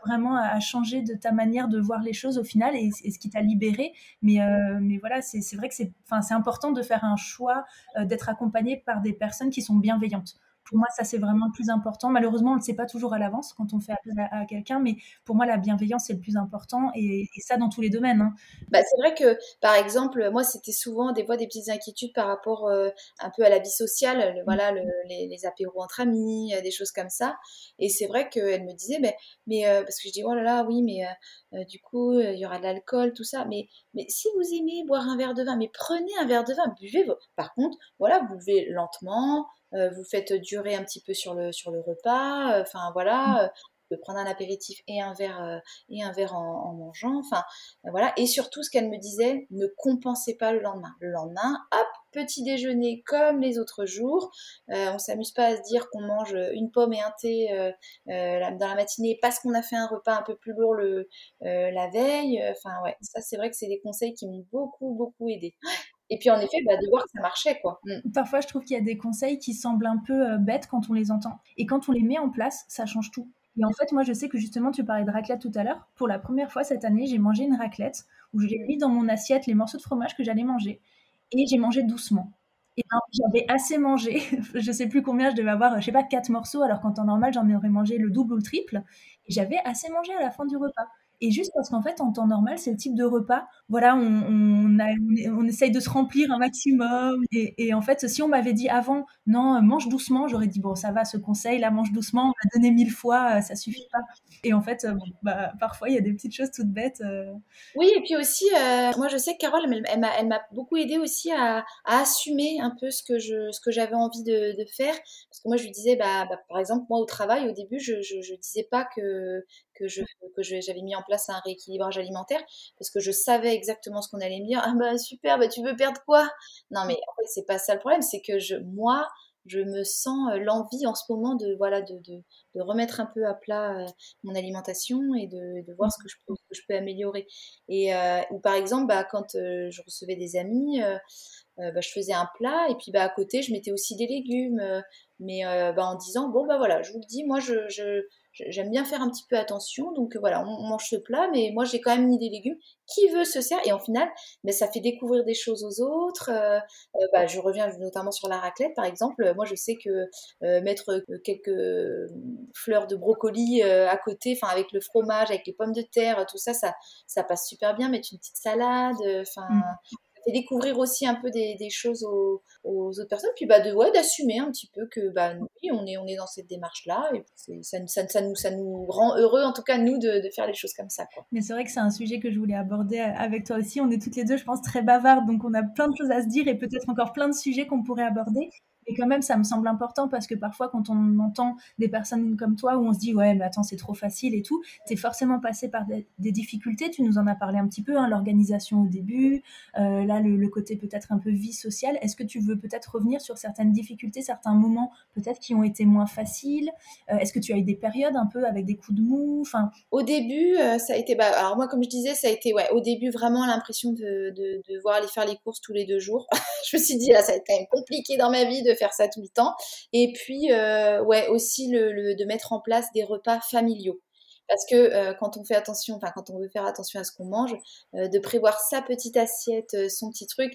vraiment à, changer de ta manière de voir les choses au final et, ce qui t'a libéré. Mais, euh, mais voilà, c'est vrai que c'est important de faire un choix, euh, d'être accompagné par des personnes qui sont bienveillantes Pour moi, ça, c'est vraiment le plus important. Malheureusement, on ne le sait pas toujours à l'avance quand on fait appel à, quelqu'un, mais pour moi, la bienveillance, c'est le plus important, et, ça dans tous les domaines. Hein. Bah, c'est vrai que, par exemple, moi, c'était souvent des fois des petites inquiétudes par rapport euh, un peu à la vie sociale, mmh. voilà, les, apéros entre amis, euh, des choses comme ça. Et c'est vrai qu'elle me disait, mais, mais euh, parce que je dis, oh là là, oui, mais du coup, il y aura de l'alcool, tout ça. Mais, mais si vous aimez boire un verre de vin, mais prenez un verre de vin, buvez. Par contre, voilà, vous buvez lentement, vous faites durer un petit peu sur le, sur le repas. Enfin, voilà. Mmh de prendre un apéritif et un verre, euh, et un verre en, mangeant. Enfin, euh, voilà. Et surtout, ce qu'elle me disait, ne compensez pas le lendemain. Le lendemain, hop, petit déjeuner comme les autres jours. Euh, on s'amuse pas à se dire qu'on mange une pomme et un thé dans la matinée parce qu'on a fait un repas un peu plus lourd le, la veille. Enfin, ouais, ça, c'est vrai que c'est des conseils qui m'ont beaucoup, beaucoup aidé. Et puis en effet, bah, de voir que ça marchait. quoi. Mm. Parfois, je trouve qu'il y a des conseils qui semblent un peu bêtes quand on les entend. Et quand on les met en place, ça change tout. Et en fait, moi, je sais que justement, tu parlais de raclette tout à l'heure. Pour la première fois cette année, j'ai mangé une raclette où j'ai mis dans mon assiette les morceaux de fromage que j'allais manger. Et j'ai mangé doucement. Et ben, j'avais assez mangé. *laughs* je sais plus combien, je devais avoir, je sais pas, quatre morceaux, alors qu'en temps normal, j'en aurais mangé le double ou le triple. Et j'avais assez mangé à la fin du repas. Et juste parce qu'en fait, en temps normal, c'est le type de repas, voilà, on, on, essaye de se remplir un maximum. Et, en fait, si on m'avait dit avant, non, mange doucement, j'aurais dit, bon, ça va, ce conseil, là, mange doucement, on m'a donné mille fois, ça suffit pas. Et en fait, bah, parfois, il y a des petites choses toutes bêtes. Euh. Oui, et puis aussi, euh, moi, je sais que Carole, elle, elle m'a beaucoup aidé aussi à, assumer un peu ce que je, ce que j'avais envie de, faire. Parce que moi, je lui disais, bah, bah, par exemple, moi, au travail, au début, je, je, disais pas que, que je que j'avais mis en place un rééquilibrage alimentaire parce que je savais exactement ce qu'on allait me dire. Ah bah super, bah tu veux perdre quoi? Non mais en fait c'est pas ça le problème, c'est que je moi je me sens euh, l'envie en ce moment de voilà de, de, de, remettre un peu à plat euh, mon alimentation et de, de voir ce que je peux, que je peux améliorer. Et euh, ou par exemple bah, quand je recevais des amis, bah, je faisais un plat et puis bah, à côté je mettais aussi des légumes, mais bah, en disant bon bah voilà je vous le dis moi je, je j'aime bien faire un petit peu attention. Donc voilà, on, mange ce plat, mais moi j'ai quand même mis des légumes. Qui veut se sert Et en final, mais ça fait découvrir des choses aux autres. Euh, euh, bah, je reviens notamment sur la raclette, par exemple. Moi, je sais que euh, mettre quelques fleurs de brocoli à côté, enfin avec le fromage, avec les pommes de terre, tout ça, ça, ça passe super bien. Mettre une petite salade, enfin. Mmh fait découvrir aussi un peu des, choses aux, autres personnes, puis bah de ouais, d'assumer un petit peu que bah oui, on est on est dans cette démarche là et ça, ça, ça, nous ça nous rend heureux en tout cas nous de, de faire les choses comme ça quoi. Mais c'est vrai que c'est un sujet que je voulais aborder avec toi aussi. On est toutes les deux, je pense, très bavardes, donc on a plein de choses à se dire et peut-être encore plein de sujets qu'on pourrait aborder. Et quand même, ça me semble important parce que parfois, quand on entend des personnes comme toi où on se dit, ouais, mais attends, c'est trop facile et tout, tu es forcément passé par des, difficultés. Tu nous en as parlé un petit peu, hein, l'organisation au début, euh, là, le, côté peut-être un peu vie sociale. Est-ce que tu veux peut-être revenir sur certaines difficultés, certains moments peut-être qui ont été moins faciles? Euh, Est-ce que tu as eu des périodes un peu avec des coups de mou? Enfin... Au début, euh, ça a été, bah, alors moi, comme je disais, ça a été, ouais, au début, vraiment l'impression de, de, de, voir aller faire les courses tous les deux jours. *laughs* je me suis dit, là, ça va être quand même compliqué dans ma vie de faire ça tout le temps. Et puis, euh, ouais, aussi le, de mettre en place des repas familiaux. Parce que euh, quand on fait attention, enfin quand on veut faire attention à ce qu'on mange, euh, de prévoir sa petite assiette, son petit truc,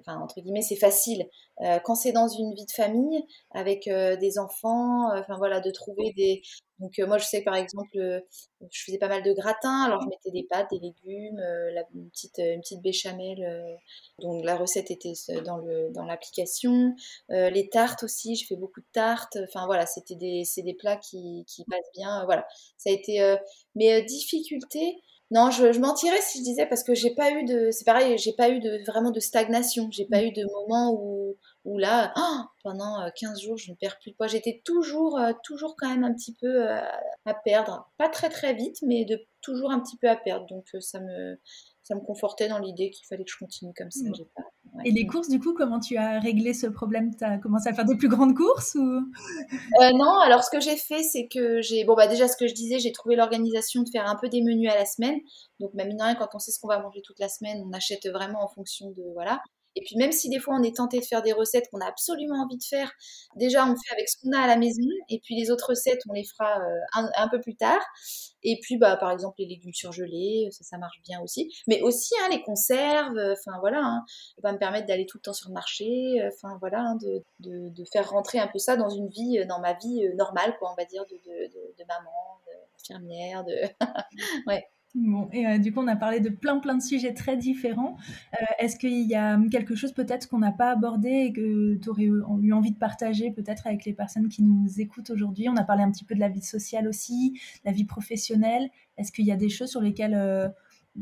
enfin entre guillemets c'est facile. Euh, quand c'est dans une vie de famille avec euh, des enfants euh, enfin voilà de trouver des donc moi je sais par exemple je faisais pas mal de gratins. Alors je mettais des pâtes des légumes la, une petite une petite béchamel donc la recette était dans le dans l'application. Les tartes aussi je fais beaucoup de tartes. Enfin voilà c'était des c'est des plats qui qui passent bien voilà. Ça a été mais difficulté non, je, mentirais si je disais parce que j'ai pas eu de, c'est pareil, j'ai pas eu de vraiment de stagnation. J'ai pas eu de moment où, là, oh, pendant 15 jours, je ne perds plus de poids. J'étais toujours, euh, toujours quand même un petit peu euh, à perdre, pas très très vite, mais toujours un petit peu à perdre. Donc euh, ça me, ça me confortait dans l'idée qu'il fallait que je continue comme ça. Mm. Et les courses, du coup, comment tu as réglé ce problème? Tu as commencé à faire des plus grandes courses ou... Euh, non, alors ce que j'ai fait, c'est que j'ai. Bon, bah déjà, ce que je disais, j'ai trouvé l'organisation de faire un peu des menus à la semaine. Donc, même bah, mine rien, quand on sait ce qu'on va manger toute la semaine, on achète vraiment en fonction de. Voilà. Et puis même si des fois on est tenté de faire des recettes qu'on a absolument envie de faire, déjà on fait avec ce qu'on a à la maison, et puis les autres recettes on les fera un, un, peu plus tard. Et puis bah par exemple les légumes surgelés, ça, marche bien aussi. Mais aussi hein, les conserves, enfin voilà, hein, va me permettre d'aller tout le temps sur le marché, enfin voilà, hein, de, faire rentrer un peu ça dans une vie, dans ma vie normale, quoi, on va dire, de, de maman, d'infirmière, de... *laughs* ouais. Bon, et euh, du coup, on a parlé de plein plein de sujets très différents. Euh, est-ce qu'il y a quelque chose peut-être qu'on n'a pas abordé et que tu aurais eu, envie de partager peut-être avec les personnes qui nous écoutent aujourd'hui? On a parlé un petit peu de la vie sociale aussi, la vie professionnelle. Est-ce qu'il y a des choses sur lesquelles, euh,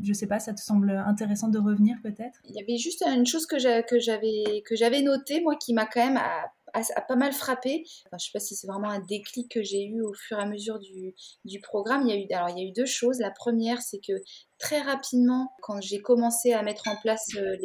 je sais pas, ça te semble intéressant de revenir peut-être? Il y avait juste une chose que j'avais notée, moi, qui m'a quand même a, pas mal frappé. Je sais pas si c'est vraiment un déclic que j'ai eu au fur et à mesure du, du, programme. Il y a eu, alors, il y a eu deux choses. La première, c'est que très rapidement, quand j'ai commencé à mettre en place euh,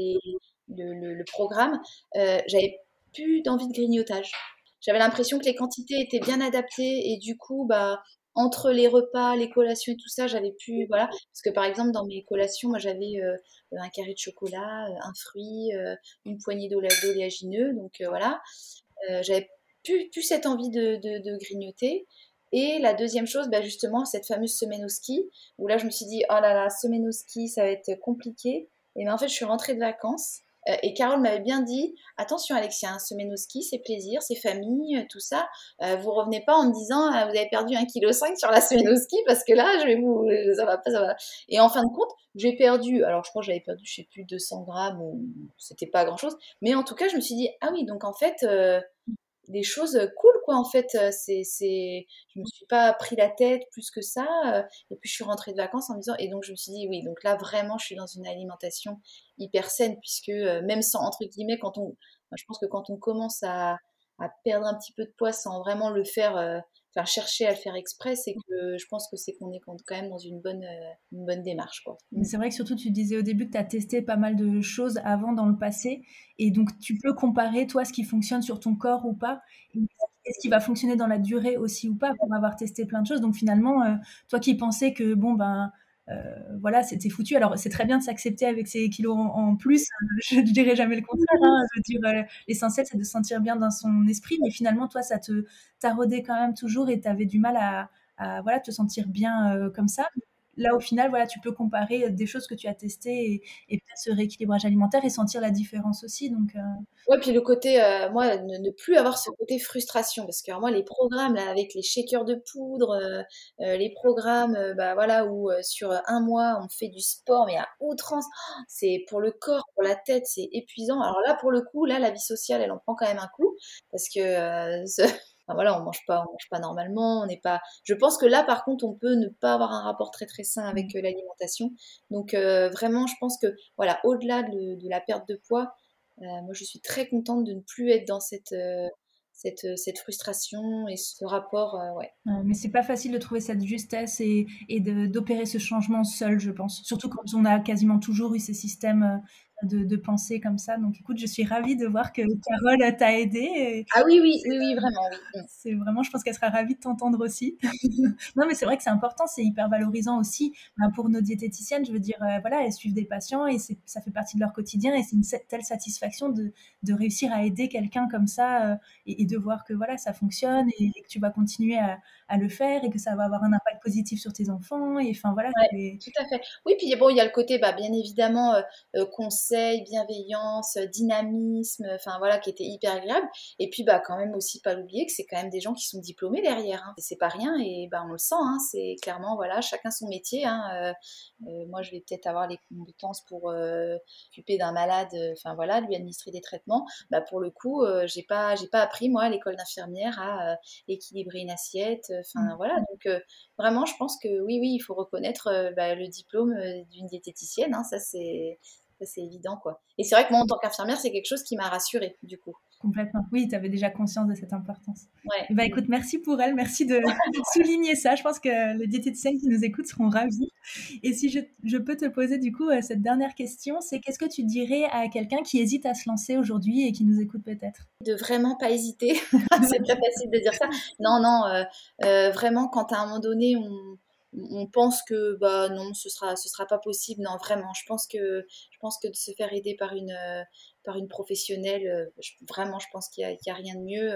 le, le, programme, euh, j'avais plus d'envie de grignotage. J'avais l'impression que les quantités étaient bien adaptées et du coup, bah, entre les repas, les collations et tout ça, j'avais pu, voilà, parce que par exemple dans mes collations, moi j'avais euh, un carré de chocolat, un fruit, une poignée d'oléagineux, donc voilà. Euh, j'avais plus, plus, cette envie de, de, grignoter. Et la deuxième chose, bah justement, cette fameuse semaine au ski, où là je me suis dit, oh là là, semaine au ski, ça va être compliqué. Et bien en fait, je suis rentrée de vacances. Euh, et Carole m'avait bien dit, attention Alexia, hein, semaine au ski, c'est plaisir, c'est famille, euh, tout ça. vous revenez pas en me disant, vous avez perdu 1,5 kg sur la semaine au ski, parce que là, je vais vous, ça va pas, ça va. Et en fin de compte, j'ai perdu, alors je crois que j'avais perdu, je sais plus, 200 grammes, ou c'était pas grand chose. Mais en tout cas, je me suis dit, ah oui, donc en fait, des choses cool quoi en fait c'est c'est je me suis pas pris la tête plus que ça et puis je suis rentrée de vacances en me disant et donc je me suis dit oui donc là vraiment je suis dans une alimentation hyper saine puisque même sans entre guillemets quand on je pense que quand on commence à, à perdre un petit peu de poids sans vraiment le faire enfin chercher à le faire exprès, c'est que je pense que c'est qu'on est quand même dans une bonne, une bonne démarche. Quoi. C'est vrai que surtout, tu disais au début que tu as testé pas mal de choses avant dans le passé, et donc tu peux comparer, toi, ce qui fonctionne sur ton corps ou pas, et ce qui va fonctionner dans la durée aussi ou pas, pour avoir testé plein de choses. Donc finalement, euh, toi qui pensais que, bon, ben euh, voilà, c'était foutu. Alors, c'est très bien de s'accepter avec ces kilos en, plus. *laughs* Je ne dirais jamais le contraire. Hein. Euh, l'essentiel, c'est de se sentir bien dans son esprit. Mais finalement, toi, ça te taraudait quand même toujours et tu avais du mal à, voilà, te sentir bien euh, comme ça là au final voilà tu peux comparer des choses que tu as testées et, peut-être ce rééquilibrage alimentaire et sentir la différence aussi donc euh... ouais puis le côté euh, moi ne, plus avoir ce côté frustration parce que moi les programmes là avec les shakers de poudre euh, euh, les programmes bah voilà où sur un mois on fait du sport mais à outrance c'est pour le corps pour la tête c'est épuisant. Alors là pour le coup là la vie sociale elle en prend quand même un coup parce que *laughs* voilà, on mange pas, on mange pas normalement, on n'est pas. Je pense que là, par contre, on peut ne pas avoir un rapport très très sain avec mmh. euh, l'alimentation. Donc euh, vraiment, je pense que voilà, au-delà de, la perte de poids, euh, moi, je suis très contente de ne plus être dans cette cette, cette, frustration et ce rapport. Euh, ouais. mais c'est pas facile de trouver cette justesse et, et d'opérer ce changement seul, je pense. Surtout quand on a quasiment toujours eu ces systèmes de, de pensée comme ça. Donc écoute, je suis ravie de voir que Carole t'a aidé. Ah oui, oui, oui, oui, vraiment. Oui. C'est vraiment, je pense qu'elle sera ravie de t'entendre aussi. *laughs* non, mais c'est vrai que c'est important, c'est hyper valorisant aussi ben, pour nos diététiciennes. Je veux dire, voilà, elles suivent des patients et ça fait partie de leur quotidien et c'est une telle satisfaction de, de réussir à aider quelqu'un comme ça et, et de voir que voilà, ça fonctionne et, que tu vas continuer à, à, le faire et que ça va avoir un impact positif sur tes enfants. Et enfin voilà. Tout à fait. Oui, puis bon, il y a le côté, bah, bien évidemment, euh, euh, bienveillance, dynamisme, enfin voilà, qui était hyper agréable. Et puis bah quand même aussi pas l'oublier que c'est quand même des gens qui sont diplômés derrière. Hein. C'est pas rien et bah on le sent. Hein. c'est clairement voilà, chacun son métier. Hein. Euh, moi, je vais peut-être avoir les compétences pour s'occuper d'un malade, enfin voilà, lui administrer des traitements. Bah pour le coup, j'ai pas, j'ai pas appris moi à l'école d'infirmière à euh, équilibrer une assiette. Euh, enfin, mmh. voilà. Donc, euh, vraiment, je pense que oui, oui, il faut reconnaître bah, le diplôme d'une diététicienne. Ça, c'est c'est évident quoi. Et c'est vrai que moi en tant qu'infirmière, c'est quelque chose qui m'a rassurée du coup. Complètement. Oui, tu avais déjà conscience de cette importance. Ouais. Bah écoute, merci pour elle, merci de, *laughs* souligner ça. Je pense que les diététiciennes qui nous écoutent seront ravis. Et si je, je peux te poser du coup euh, cette dernière question, c'est qu'est-ce que tu dirais à quelqu'un qui hésite à se lancer aujourd'hui et qui nous écoute peut-être? De vraiment pas hésiter. *laughs* *laughs* c'est très facile de dire ça. Non, non, euh, euh, vraiment quand à un moment donné on on pense que bah non ce sera ce sera pas possible non vraiment je pense que je pense que de se faire aider par une par une professionnelle, vraiment, je pense qu'il n'y a, rien de mieux.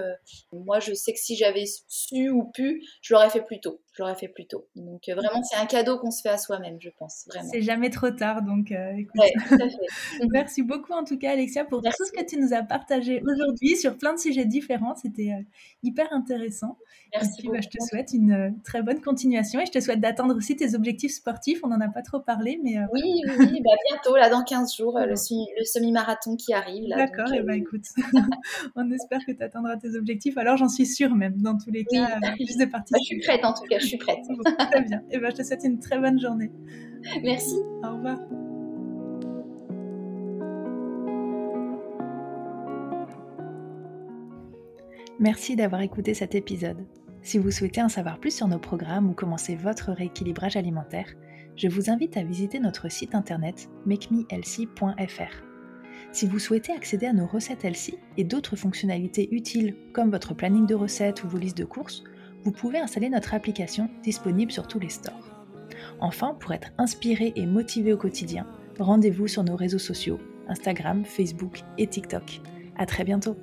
moi, je sais que si j'avais su ou pu, je l'aurais fait plus tôt. Je l'aurais fait plus tôt. Donc, vraiment, c'est un cadeau qu'on se fait à soi-même, je pense. C'est jamais trop tard. Donc, écoute. *laughs* Merci beaucoup, en tout cas, Alexia, pour tout ce que tu nous as partagé aujourd'hui sur plein de sujets différents. C'était hyper intéressant. Merci. Et puis, bah, je te souhaite une très bonne continuation et je te souhaite d'atteindre aussi tes objectifs sportifs. On n'en a pas trop parlé, mais. Oui, oui, bah, bientôt, là, dans 15 jours, le, le semi-marathon qui arrive. D'accord, et eh ben, écoute, *laughs* on espère que tu atteindras tes objectifs. Alors, j'en suis sûre même, dans tous les cas, *laughs* de participer. je suis prête, en tout cas, je suis prête. très bien. Et eh ben, je te souhaite une très bonne journée. Merci. Au revoir. Merci d'avoir écouté cet épisode. Si vous souhaitez en savoir plus sur nos programmes ou commencer votre rééquilibrage alimentaire, je vous invite à visiter notre site internet makemehealthy.fr. Si vous souhaitez accéder à nos recettes Healthy et d'autres fonctionnalités utiles comme votre planning de recettes ou vos listes de courses, vous pouvez installer notre application disponible sur tous les stores. Enfin, pour être inspiré et motivé au quotidien, rendez-vous sur nos réseaux sociaux, Instagram, Facebook et TikTok. À très bientôt.